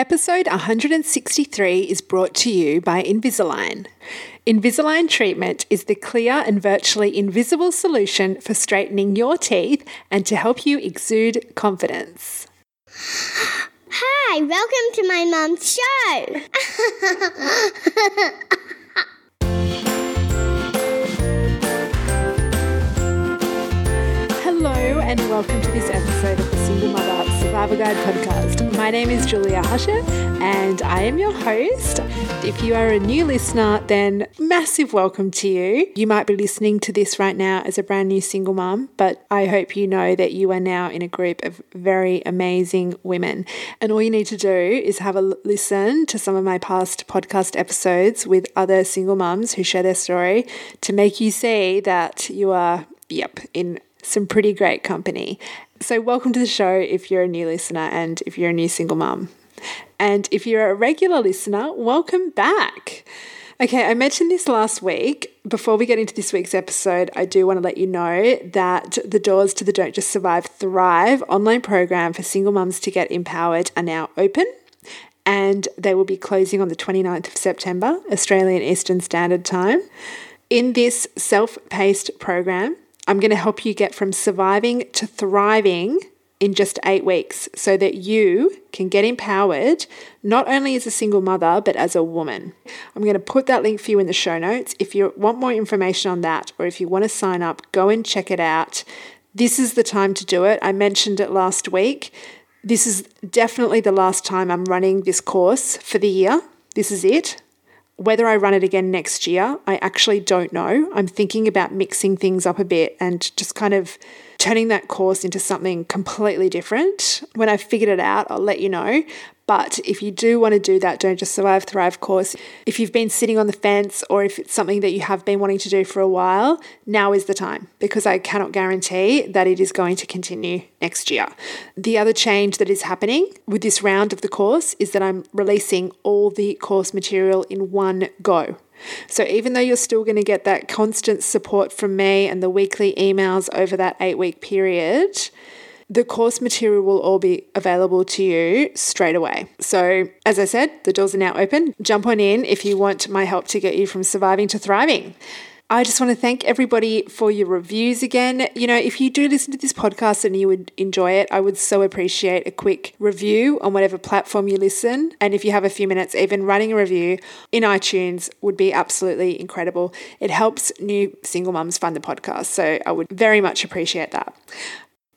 Episode 163 is brought to you by Invisalign. Invisalign treatment is the clear and virtually invisible solution for straightening your teeth and to help you exude confidence. Hi, welcome to my mom's show. and welcome to this episode of the Single Mother Survival Guide podcast. My name is Julia Husher, and I am your host. If you are a new listener, then massive welcome to you. You might be listening to this right now as a brand new single mom, but I hope you know that you are now in a group of very amazing women. And all you need to do is have a listen to some of my past podcast episodes with other single moms who share their story to make you see that you are, yep, in some pretty great company. So, welcome to the show if you're a new listener and if you're a new single mum. And if you're a regular listener, welcome back. Okay, I mentioned this last week. Before we get into this week's episode, I do want to let you know that the doors to the Don't Just Survive Thrive online program for single mums to get empowered are now open and they will be closing on the 29th of September, Australian Eastern Standard Time. In this self paced program, I'm going to help you get from surviving to thriving in just eight weeks so that you can get empowered not only as a single mother but as a woman. I'm going to put that link for you in the show notes. If you want more information on that or if you want to sign up, go and check it out. This is the time to do it. I mentioned it last week. This is definitely the last time I'm running this course for the year. This is it. Whether I run it again next year, I actually don't know. I'm thinking about mixing things up a bit and just kind of turning that course into something completely different. When I've figured it out, I'll let you know. But if you do want to do that Don't Just Survive Thrive course, if you've been sitting on the fence or if it's something that you have been wanting to do for a while, now is the time because I cannot guarantee that it is going to continue next year. The other change that is happening with this round of the course is that I'm releasing all the course material in one go. So, even though you're still going to get that constant support from me and the weekly emails over that eight week period, the course material will all be available to you straight away. So, as I said, the doors are now open. Jump on in if you want my help to get you from surviving to thriving. I just want to thank everybody for your reviews again. You know, if you do listen to this podcast and you would enjoy it, I would so appreciate a quick review on whatever platform you listen. And if you have a few minutes, even writing a review in iTunes would be absolutely incredible. It helps new single mums find the podcast. So I would very much appreciate that.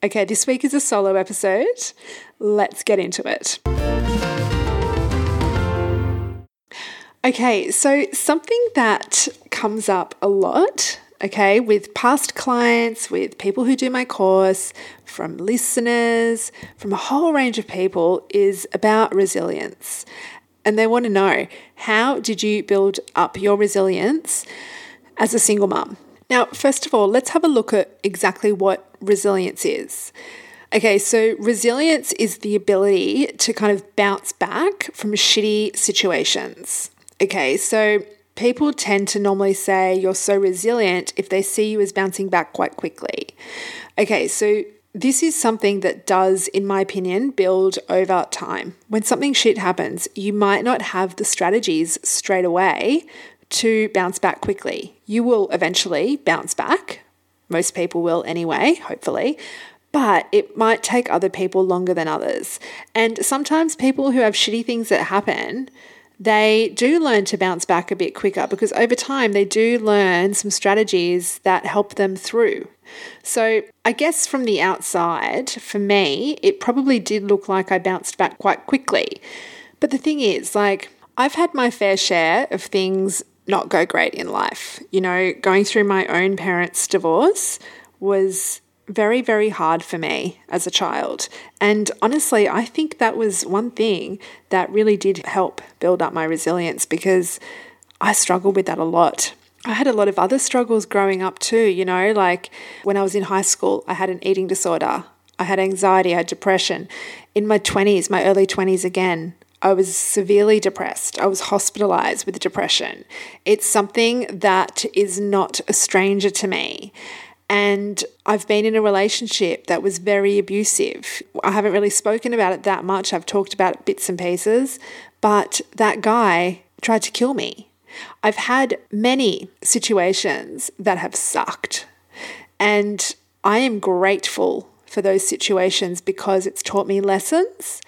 Okay, this week is a solo episode. Let's get into it. Okay, so something that comes up a lot, okay, with past clients, with people who do my course, from listeners, from a whole range of people, is about resilience. And they want to know how did you build up your resilience as a single mum? Now, first of all, let's have a look at exactly what resilience is. Okay, so resilience is the ability to kind of bounce back from shitty situations. Okay, so people tend to normally say you're so resilient if they see you as bouncing back quite quickly. Okay, so this is something that does, in my opinion, build over time. When something shit happens, you might not have the strategies straight away to bounce back quickly. You will eventually bounce back. Most people will anyway, hopefully. But it might take other people longer than others. And sometimes people who have shitty things that happen, they do learn to bounce back a bit quicker because over time they do learn some strategies that help them through. So, I guess from the outside, for me, it probably did look like I bounced back quite quickly. But the thing is, like, I've had my fair share of things not go great in life. You know, going through my own parents' divorce was very, very hard for me as a child. And honestly, I think that was one thing that really did help build up my resilience because I struggled with that a lot. I had a lot of other struggles growing up too, you know, like when I was in high school, I had an eating disorder. I had anxiety, I had depression. In my 20s, my early 20s again, I was severely depressed. I was hospitalized with depression. It's something that is not a stranger to me. And I've been in a relationship that was very abusive. I haven't really spoken about it that much. I've talked about bits and pieces, but that guy tried to kill me. I've had many situations that have sucked. And I am grateful for those situations because it's taught me lessons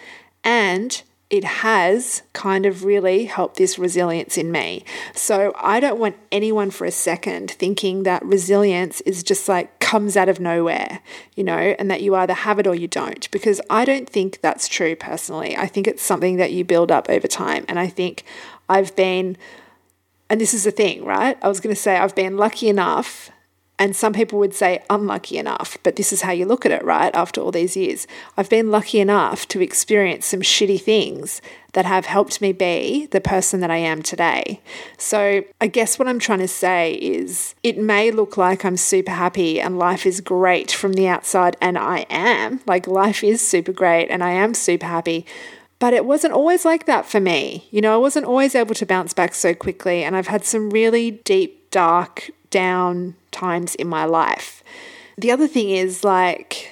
and it has kind of really helped this resilience in me. So I don't want anyone for a second thinking that resilience is just like comes out of nowhere, you know, and that you either have it or you don't, because I don't think that's true personally. I think it's something that you build up over time. And I think I've been, and this is the thing, right? I was going to say I've been lucky enough and some people would say unlucky enough, but this is how you look at it, right? After all these years, I've been lucky enough to experience some shitty things that have helped me be the person that I am today. So, I guess what I'm trying to say is it may look like I'm super happy and life is great from the outside, and I am. Like, life is super great and I am super happy. But it wasn't always like that for me. You know, I wasn't always able to bounce back so quickly, and I've had some really deep, dark, down times in my life. The other thing is, like,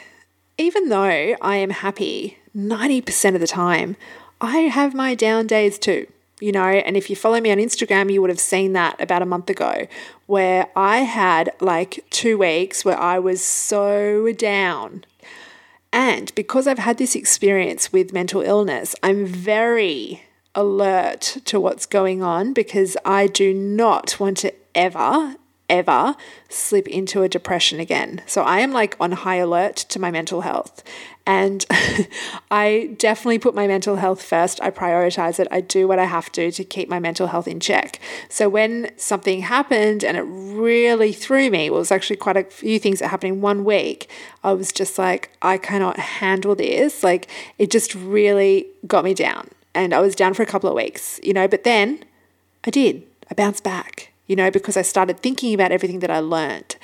even though I am happy 90% of the time, I have my down days too. You know, and if you follow me on Instagram, you would have seen that about a month ago where I had like two weeks where I was so down. And because I've had this experience with mental illness, I'm very alert to what's going on because I do not want to ever, ever slip into a depression again. So I am like on high alert to my mental health. And I definitely put my mental health first. I prioritize it. I do what I have to to keep my mental health in check. So when something happened and it really threw me, well, it was actually quite a few things that happened in one week. I was just like, I cannot handle this. Like it just really got me down. And I was down for a couple of weeks, you know, but then I did. I bounced back you know, because I started thinking about everything that I learned.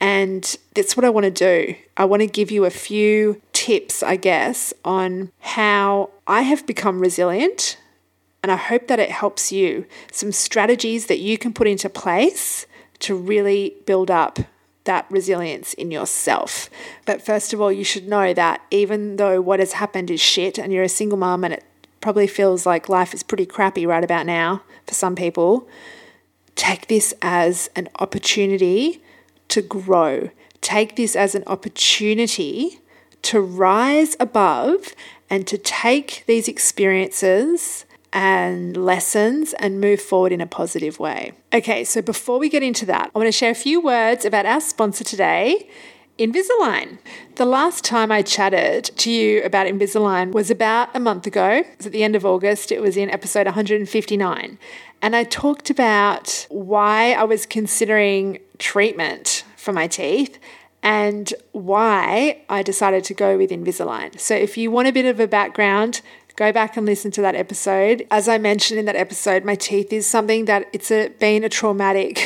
And that's what I want to do. I want to give you a few tips, I guess, on how I have become resilient. And I hope that it helps you. Some strategies that you can put into place to really build up that resilience in yourself. But first of all, you should know that even though what has happened is shit and you're a single mom and it probably feels like life is pretty crappy right about now for some people, Take this as an opportunity to grow. Take this as an opportunity to rise above and to take these experiences and lessons and move forward in a positive way. Okay, so before we get into that, I want to share a few words about our sponsor today. Invisalign. The last time I chatted to you about Invisalign was about a month ago. It was at the end of August. It was in episode 159. And I talked about why I was considering treatment for my teeth and why I decided to go with Invisalign. So, if you want a bit of a background, go back and listen to that episode. As I mentioned in that episode, my teeth is something that it's a, been a traumatic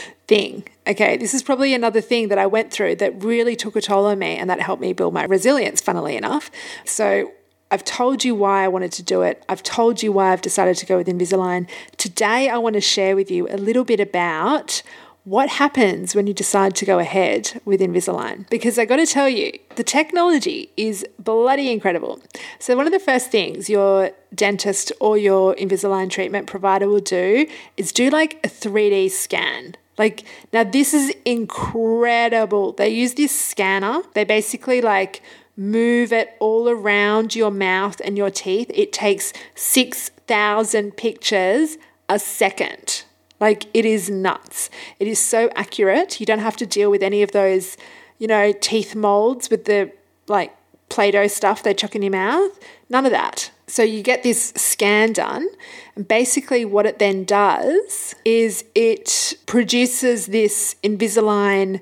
thing. Okay, this is probably another thing that I went through that really took a toll on me and that helped me build my resilience, funnily enough. So, I've told you why I wanted to do it. I've told you why I've decided to go with Invisalign. Today, I want to share with you a little bit about what happens when you decide to go ahead with Invisalign. Because I got to tell you, the technology is bloody incredible. So, one of the first things your dentist or your Invisalign treatment provider will do is do like a 3D scan. Like, now this is incredible. They use this scanner, they basically like move it all around your mouth and your teeth, it takes 6,000 pictures a second. Like it is nuts. It is so accurate. You don't have to deal with any of those, you know, teeth molds with the like Play Doh stuff they chuck in your mouth. None of that. So you get this scan done. And basically, what it then does is it produces this Invisalign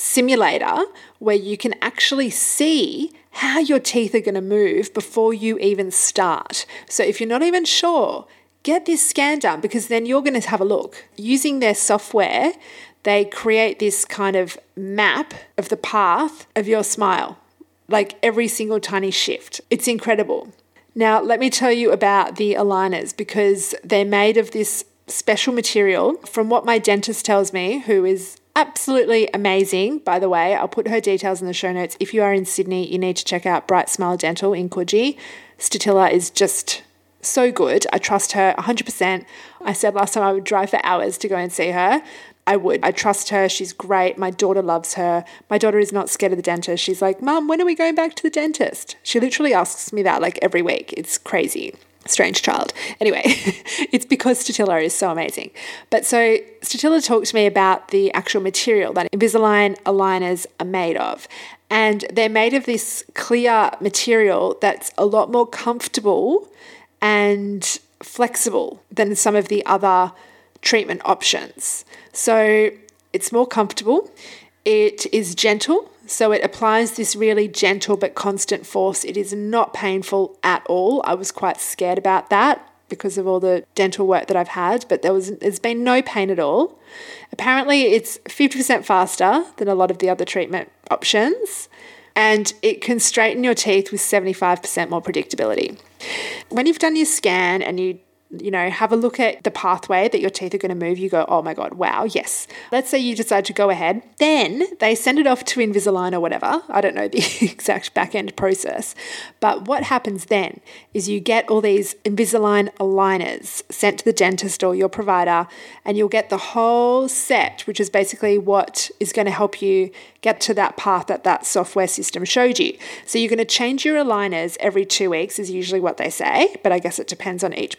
simulator where you can actually see how your teeth are going to move before you even start. So if you're not even sure, get this scan done because then you're going to have a look. Using their software, they create this kind of map of the path of your smile, like every single tiny shift. It's incredible. Now, let me tell you about the aligners because they're made of this special material. From what my dentist tells me, who is absolutely amazing, by the way. I'll put her details in the show notes. If you are in Sydney, you need to check out Bright Smile Dental in Coogee. Statilla is just so good. I trust her 100%. I said last time I would drive for hours to go and see her. I would. I trust her. She's great. My daughter loves her. My daughter is not scared of the dentist. She's like, Mum, when are we going back to the dentist? She literally asks me that like every week. It's crazy. Strange child. Anyway, it's because Statilla is so amazing. But so Statilla talked to me about the actual material that Invisalign aligners are made of. And they're made of this clear material that's a lot more comfortable and flexible than some of the other treatment options. So it's more comfortable, it is gentle. So it applies this really gentle but constant force. It is not painful at all. I was quite scared about that because of all the dental work that I've had, but there was there's been no pain at all. Apparently it's 50% faster than a lot of the other treatment options and it can straighten your teeth with 75% more predictability. When you've done your scan and you you know, have a look at the pathway that your teeth are going to move. You go, oh my God, wow, yes. Let's say you decide to go ahead. Then they send it off to Invisalign or whatever. I don't know the exact back end process. But what happens then is you get all these Invisalign aligners sent to the dentist or your provider, and you'll get the whole set, which is basically what is going to help you get to that path that that software system showed you. So you're going to change your aligners every two weeks, is usually what they say, but I guess it depends on each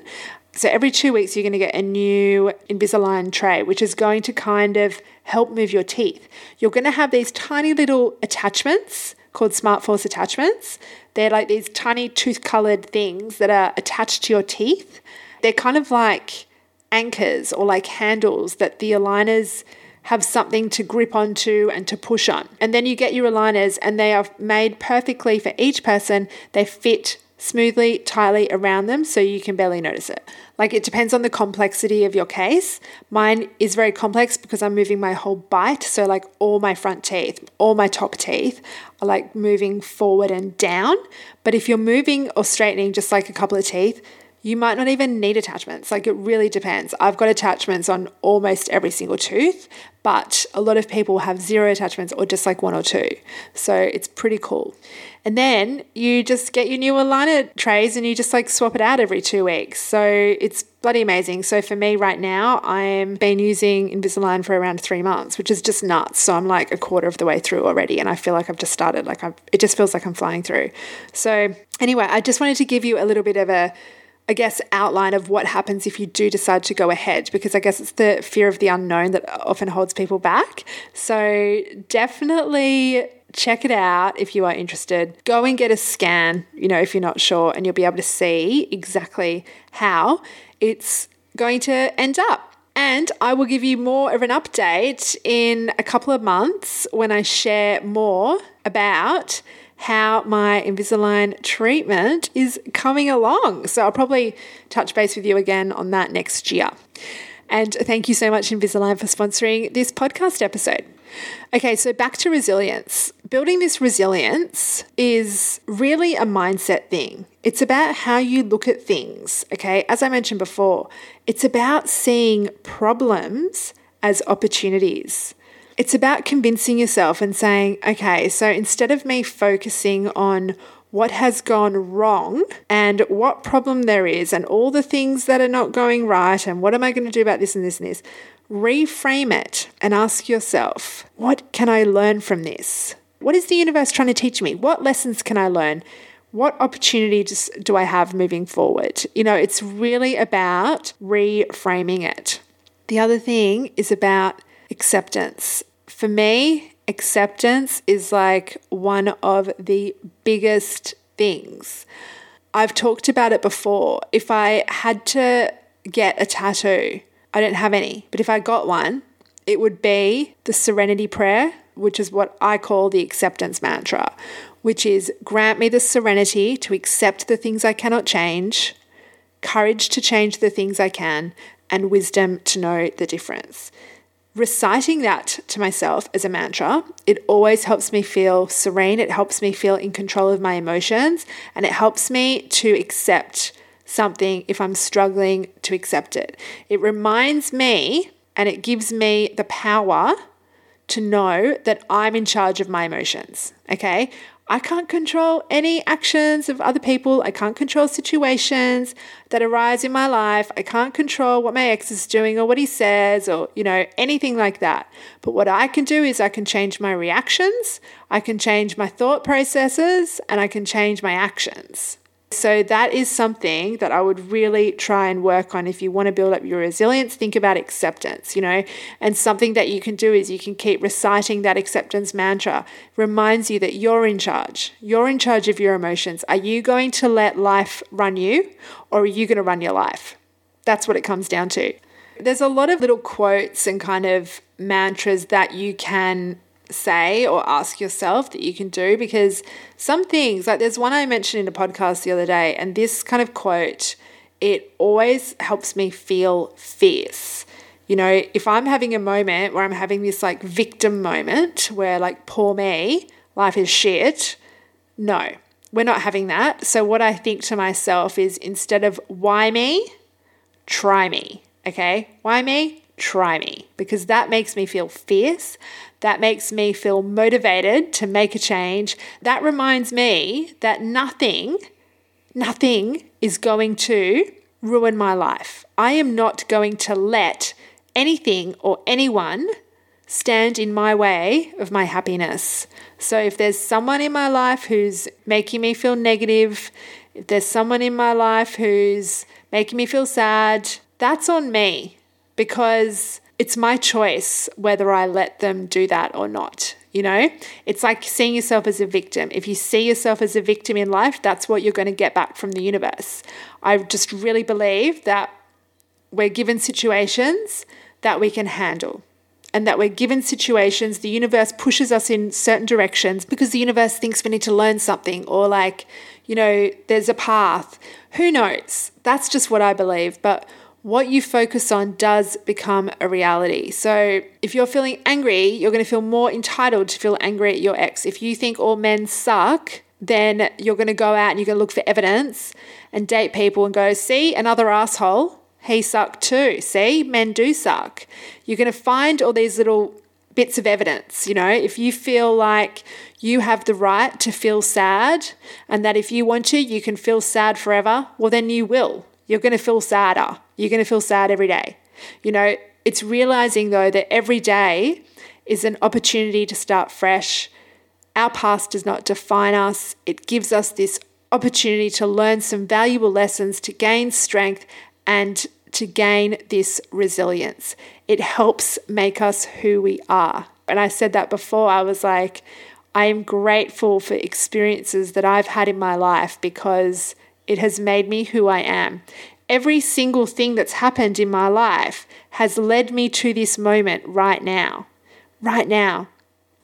person. So every two weeks, you're going to get a new Invisalign tray, which is going to kind of help move your teeth. You're going to have these tiny little attachments called Smart Force attachments. They're like these tiny tooth colored things that are attached to your teeth. They're kind of like anchors or like handles that the aligners have something to grip onto and to push on. And then you get your aligners, and they are made perfectly for each person. They fit smoothly, tightly around them so you can barely notice it. Like it depends on the complexity of your case. Mine is very complex because I'm moving my whole bite. So, like all my front teeth, all my top teeth are like moving forward and down. But if you're moving or straightening just like a couple of teeth, you might not even need attachments. Like it really depends. I've got attachments on almost every single tooth, but a lot of people have zero attachments or just like one or two. So it's pretty cool. And then you just get your new aligner trays and you just like swap it out every two weeks. So it's bloody amazing. So for me right now, I'm been using Invisalign for around three months, which is just nuts. So I'm like a quarter of the way through already, and I feel like I've just started. Like I've, it just feels like I'm flying through. So anyway, I just wanted to give you a little bit of a I guess, outline of what happens if you do decide to go ahead, because I guess it's the fear of the unknown that often holds people back. So definitely check it out if you are interested. Go and get a scan, you know, if you're not sure, and you'll be able to see exactly how it's going to end up. And I will give you more of an update in a couple of months when I share more about how my Invisalign treatment is coming along. So I'll probably touch base with you again on that next year. And thank you so much, Invisalign, for sponsoring this podcast episode. Okay, so back to resilience. Building this resilience is really a mindset thing. It's about how you look at things. Okay, as I mentioned before, it's about seeing problems as opportunities. It's about convincing yourself and saying, okay, so instead of me focusing on what has gone wrong and what problem there is and all the things that are not going right and what am I going to do about this and this and this, reframe it and ask yourself, what can I learn from this? What is the universe trying to teach me? What lessons can I learn? What opportunities do I have moving forward? You know, it's really about reframing it. The other thing is about acceptance. For me, acceptance is like one of the biggest things. I've talked about it before. If I had to get a tattoo, I don't have any, but if I got one, it would be the serenity prayer, which is what I call the acceptance mantra, which is grant me the serenity to accept the things I cannot change, courage to change the things I can, and wisdom to know the difference reciting that to myself as a mantra, it always helps me feel serene. It helps me feel in control of my emotions and it helps me to accept something if I'm struggling to accept it. It reminds me and it gives me the power to know that I'm in charge of my emotions. Okay. I can't control any actions of other people. I can't control situations that arise in my life. I can't control what my ex is doing or what he says or, you know, anything like that. But what I can do is I can change my reactions, I can change my thought processes, and I can change my actions. So, that is something that I would really try and work on if you want to build up your resilience. Think about acceptance, you know, and something that you can do is you can keep reciting that acceptance mantra. Reminds you that you're in charge. You're in charge of your emotions. Are you going to let life run you or are you going to run your life? That's what it comes down to. There's a lot of little quotes and kind of mantras that you can say or ask yourself that you can do because some things, like there's one I mentioned in a podcast the other day, and this kind of quote, it always helps me feel fierce. You know, if I'm having a moment where I'm having this like victim moment where, like, poor me, life is shit, no, we're not having that. So, what I think to myself is instead of why me, try me. Okay, why me? Try me because that makes me feel fierce. That makes me feel motivated to make a change. That reminds me that nothing, nothing is going to ruin my life. I am not going to let anything or anyone stand in my way of my happiness. So if there's someone in my life who's making me feel negative, if there's someone in my life who's making me feel sad, that's on me because it's my choice whether I let them do that or not. You know, it's like seeing yourself as a victim. If you see yourself as a victim in life, that's what you're going to get back from the universe. I just really believe that we're given situations that we can handle and that we're given situations, the universe pushes us in certain directions because the universe thinks we need to learn something or like, you know, there's a path. Who knows? That's just what I believe. But what you focus on does become a reality. So, if you're feeling angry, you're going to feel more entitled to feel angry at your ex. If you think all men suck, then you're going to go out and you're going to look for evidence and date people and go, see, another asshole, he sucked too. See, men do suck. You're going to find all these little bits of evidence. You know, if you feel like you have the right to feel sad and that if you want to, you can feel sad forever, well, then you will. You're going to feel sadder. You're going to feel sad every day. You know, it's realizing though that every day is an opportunity to start fresh. Our past does not define us, it gives us this opportunity to learn some valuable lessons, to gain strength, and to gain this resilience. It helps make us who we are. And I said that before, I was like, I am grateful for experiences that I've had in my life because it has made me who I am. Every single thing that's happened in my life has led me to this moment right now. Right now.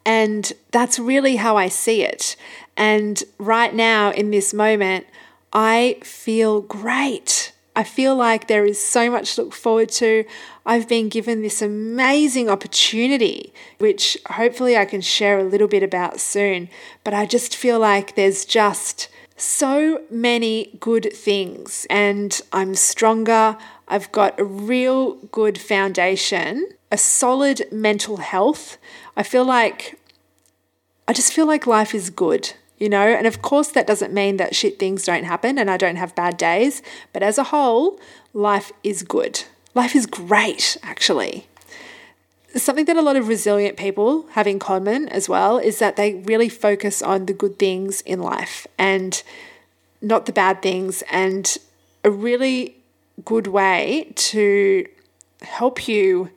And that's really how I see it. And right now, in this moment, I feel great. I feel like there is so much to look forward to. I've been given this amazing opportunity, which hopefully I can share a little bit about soon. But I just feel like there's just so many good things, and I'm stronger. I've got a real good foundation, a solid mental health. I feel like I just feel like life is good, you know? And of course, that doesn't mean that shit things don't happen and I don't have bad days, but as a whole, life is good. Life is great, actually something that a lot of resilient people have in common as well is that they really focus on the good things in life and not the bad things. And a really good way to help you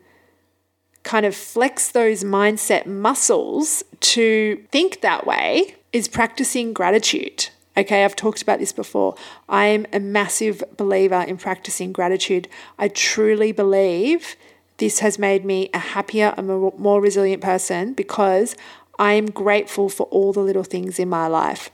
kind of flex those mindset muscles to think that way is practicing gratitude. Okay, I've talked about this before. I am a massive believer in practicing gratitude. I truly believe this has made me a happier and more resilient person because I am grateful for all the little things in my life.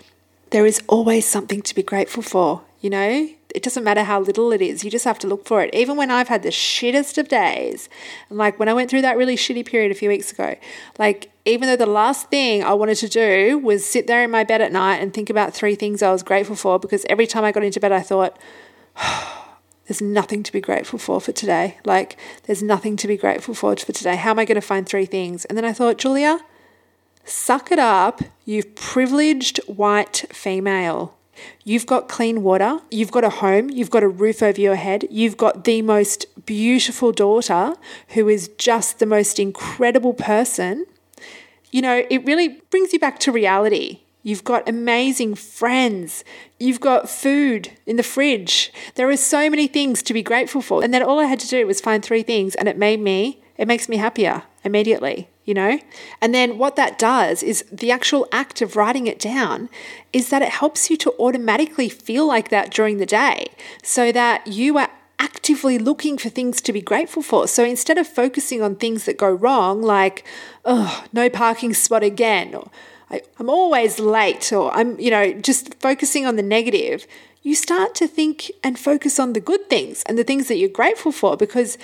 There is always something to be grateful for, you know? It doesn't matter how little it is, you just have to look for it. Even when I've had the shittest of days, and like when I went through that really shitty period a few weeks ago, like even though the last thing I wanted to do was sit there in my bed at night and think about three things I was grateful for, because every time I got into bed, I thought, oh, there's nothing to be grateful for for today. Like, there's nothing to be grateful for for today. How am I going to find three things? And then I thought, Julia, suck it up, You've privileged white female. You've got clean water, you've got a home, you've got a roof over your head, you've got the most beautiful daughter who is just the most incredible person. You know, it really brings you back to reality. You've got amazing friends. You've got food in the fridge. There are so many things to be grateful for. And then all I had to do was find three things, and it made me, it makes me happier immediately you know? And then what that does is the actual act of writing it down is that it helps you to automatically feel like that during the day so that you are actively looking for things to be grateful for. So instead of focusing on things that go wrong, like, oh, no parking spot again, or I, am always late, or I'm, you know, just focusing on the negative, you start to think and focus on the good things and the things that you're grateful for because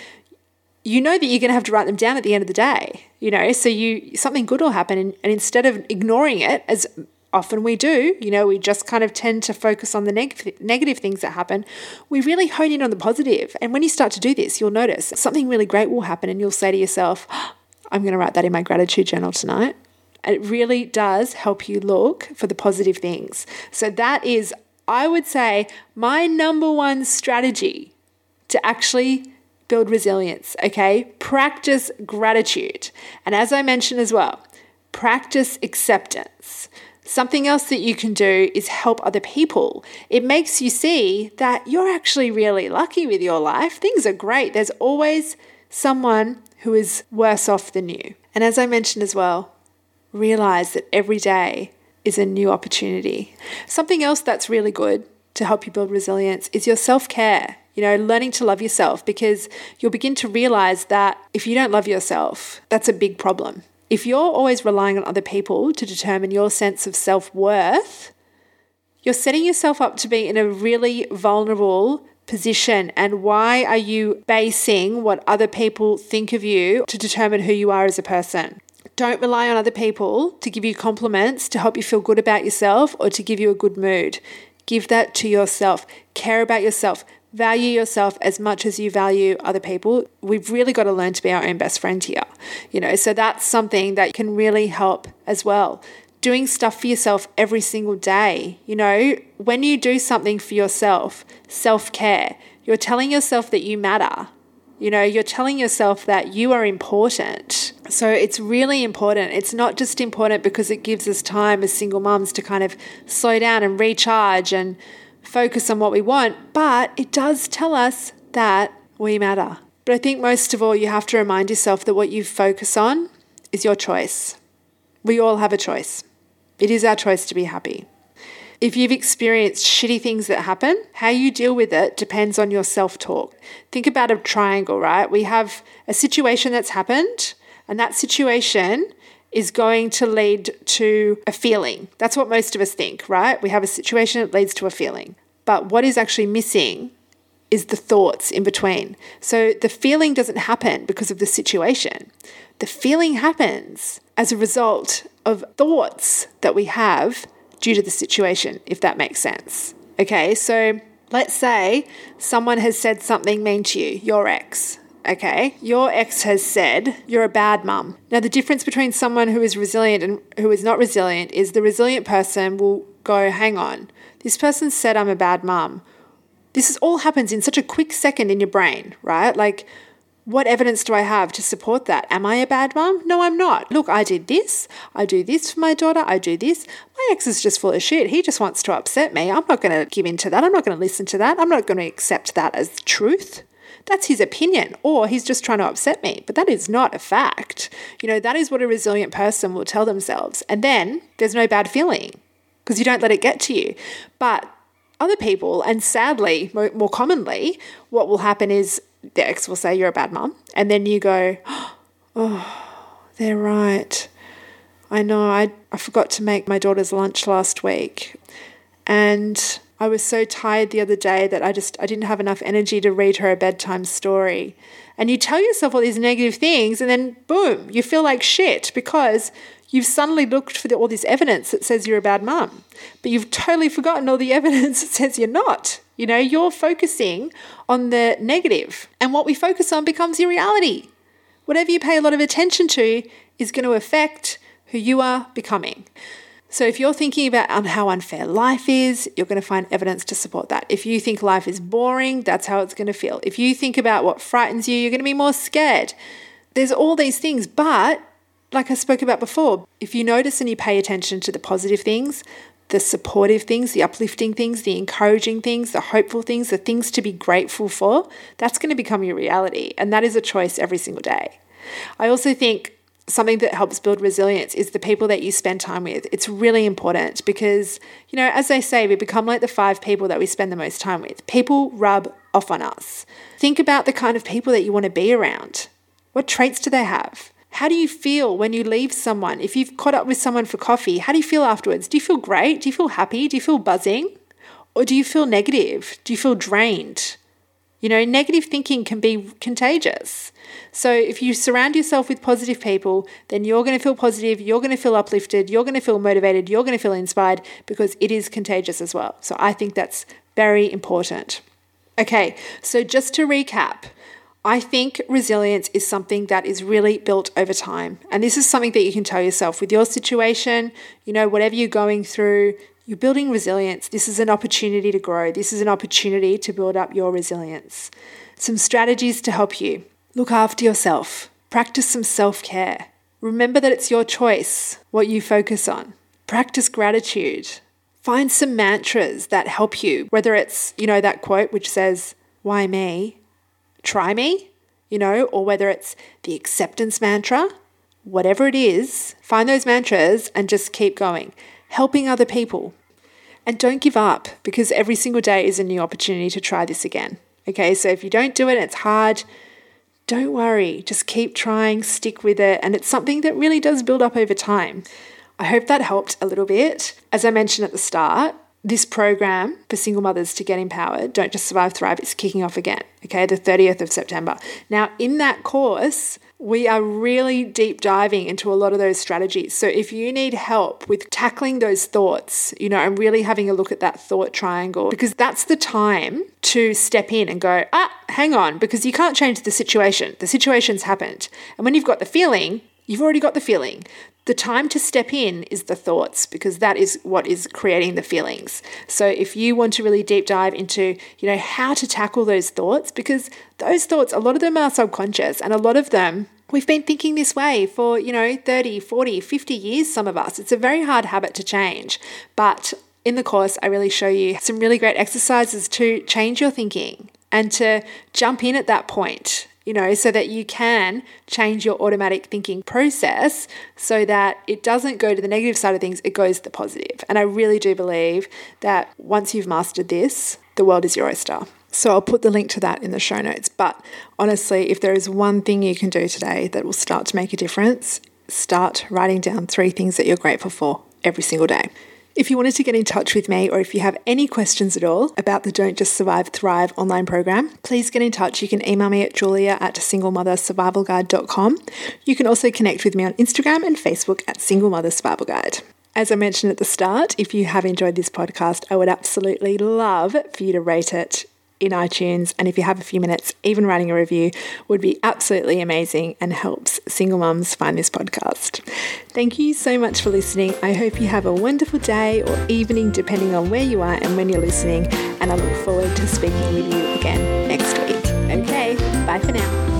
you know that you're going to have to write them down at the end of the day you know? So you something good will happen and, and instead of ignoring it as often we do you know we just kind of tend to focus on the neg- negative things that happen we really hone in on the positive. And when you start to do this you'll notice something really great will happen and you'll say to yourself i'm going to write that in my gratitude journal tonight it really does help you look for the positive things so that is i would say my number one strategy to actually build resilience, okay? Practice gratitude. And as I mentioned as well, practice acceptance. Something else that you can do is help other people. It makes you see that you're actually really lucky with your life. Things are great. There's always someone who is worse off than you. And as I mentioned as well, realize that every day is a new opportunity. Something else that's really good to help you build resilience is your self care you know, learning to love yourself because you'll begin to realize that if you don't love yourself, that's a big problem. If you're always relying on other people to determine your sense of self worth, you're setting yourself up to be in a really vulnerable position. And why are you basing what other people think of you to determine who you are as a person? Don't rely on other people to give you compliments to help you feel good about yourself or to give you a good mood. Give that to yourself. Care about yourself value yourself as much as you value other people. We've really got to learn to be our own best friend here. You know, so that's something that can really help as well. Doing stuff for yourself every single day. You know, when you do something for yourself, self care, you're telling yourself that you matter. You know, you're telling yourself that you are important. So it's really important. It's not just important because it gives us time as single mums to kind of slow down and recharge and focus on what we want, but it does tell us that we matter. But I think most of all, you have to remind yourself that what you focus on is your choice. We all have a choice. It is our choice to be happy. If you've experienced shitty things that happen, how you deal with it depends on your self talk. Think about a triangle, right? We have a situation that's happened, and that situation is going to lead to a feeling. That's what most of us think, right? We have a situation that leads to a feeling. But what is actually missing is the thoughts in between. So the feeling doesn't happen because of the situation. The feeling happens as a result of thoughts that we have due to the situation, if that makes sense. Okay, so let's say someone has said something mean to you, your ex, okay, your ex has said you're a bad mum. Now, the difference between someone who is resilient and who is not resilient is the resilient person will go, hang on, this person said I'm a bad mum. This is all happens in such a quick second in your brain, right? Like, what evidence do I have to support that? Am I a bad mum? No, I'm not. Look, I did this. I do this for my daughter. I do this. My ex is just full of shit. He just wants to upset me. I'm not going to give in to that. I'm not going to listen to that. I'm not going to accept that as truth. That's his opinion, or he's just trying to upset me. But that is not a fact. You know, that is what a resilient person will tell themselves. And then there's no bad feeling because you don't let it get to you. But other people, and sadly, more commonly, what will happen is the ex will say, You're a bad mum. And then you go, Oh, they're right. I know, I, I forgot to make my daughter's lunch last week. And I was so tired the other day that I just I didn't have enough energy to read her a bedtime story. And you tell yourself all these negative things and then boom, you feel like shit because You've suddenly looked for the, all this evidence that says you're a bad mum, but you've totally forgotten all the evidence that says you're not. You know, you're focusing on the negative, and what we focus on becomes your reality. Whatever you pay a lot of attention to is going to affect who you are becoming. So, if you're thinking about um, how unfair life is, you're going to find evidence to support that. If you think life is boring, that's how it's going to feel. If you think about what frightens you, you're going to be more scared. There's all these things, but like I spoke about before, if you notice and you pay attention to the positive things, the supportive things, the uplifting things, the encouraging things, the hopeful things, the things to be grateful for, that's going to become your reality. And that is a choice every single day. I also think something that helps build resilience is the people that you spend time with. It's really important because, you know, as they say, we become like the five people that we spend the most time with. People rub off on us. Think about the kind of people that you want to be around. What traits do they have? How do you feel when you leave someone? If you've caught up with someone for coffee, how do you feel afterwards? Do you feel great? Do you feel happy? Do you feel buzzing? Or do you feel negative? Do you feel drained? You know, negative thinking can be contagious. So if you surround yourself with positive people, then you're going to feel positive, you're going to feel uplifted, you're going to feel motivated, you're going to feel inspired because it is contagious as well. So I think that's very important. Okay, so just to recap, I think resilience is something that is really built over time. And this is something that you can tell yourself with your situation, you know, whatever you're going through, you're building resilience. This is an opportunity to grow. This is an opportunity to build up your resilience. Some strategies to help you look after yourself, practice some self care. Remember that it's your choice what you focus on. Practice gratitude. Find some mantras that help you, whether it's, you know, that quote which says, Why me? Try me, you know, or whether it's the acceptance mantra, whatever it is, find those mantras and just keep going helping other people. And don't give up because every single day is a new opportunity to try this again. Okay, so if you don't do it, it's hard. Don't worry, just keep trying, stick with it, and it's something that really does build up over time. I hope that helped a little bit. As I mentioned at the start, this program for single mothers to get empowered, Don't Just Survive Thrive, is kicking off again, okay, the 30th of September. Now, in that course, we are really deep diving into a lot of those strategies. So if you need help with tackling those thoughts, you know, and really having a look at that thought triangle, because that's the time to step in and go, ah, hang on, because you can't change the situation. The situation's happened. And when you've got the feeling, you've already got the feeling. The time to step in is the thoughts because that is what is creating the feelings. So if you want to really deep dive into, you know, how to tackle those thoughts because those thoughts a lot of them are subconscious and a lot of them We've been thinking this way for, you know, 30, 40, 50 years, some of us. It's a very hard habit to change. But in the course, I really show you some really great exercises to change your thinking and to jump in at that point, you know, so that you can change your automatic thinking process so that it doesn't go to the negative side of things, it goes to the positive. And I really do believe that once you've mastered this, the world is your oyster. So I'll put the link to that in the show notes. But honestly, if there is one thing you can do today that will start to make a difference, start writing down three things that you're grateful for every single day. If you wanted to get in touch with me or if you have any questions at all about the Don't Just Survive Thrive online program, please get in touch. You can email me at julia at singlemothersurvivalguide.com. You can also connect with me on Instagram and Facebook at Single Mother Survival Guide. As I mentioned at the start, if you have enjoyed this podcast, I would absolutely love for you to rate it in iTunes. And if you have a few minutes, even writing a review would be absolutely amazing and helps single mums find this podcast. Thank you so much for listening. I hope you have a wonderful day or evening, depending on where you are and when you're listening. And I look forward to speaking with you again next week. Okay, bye for now.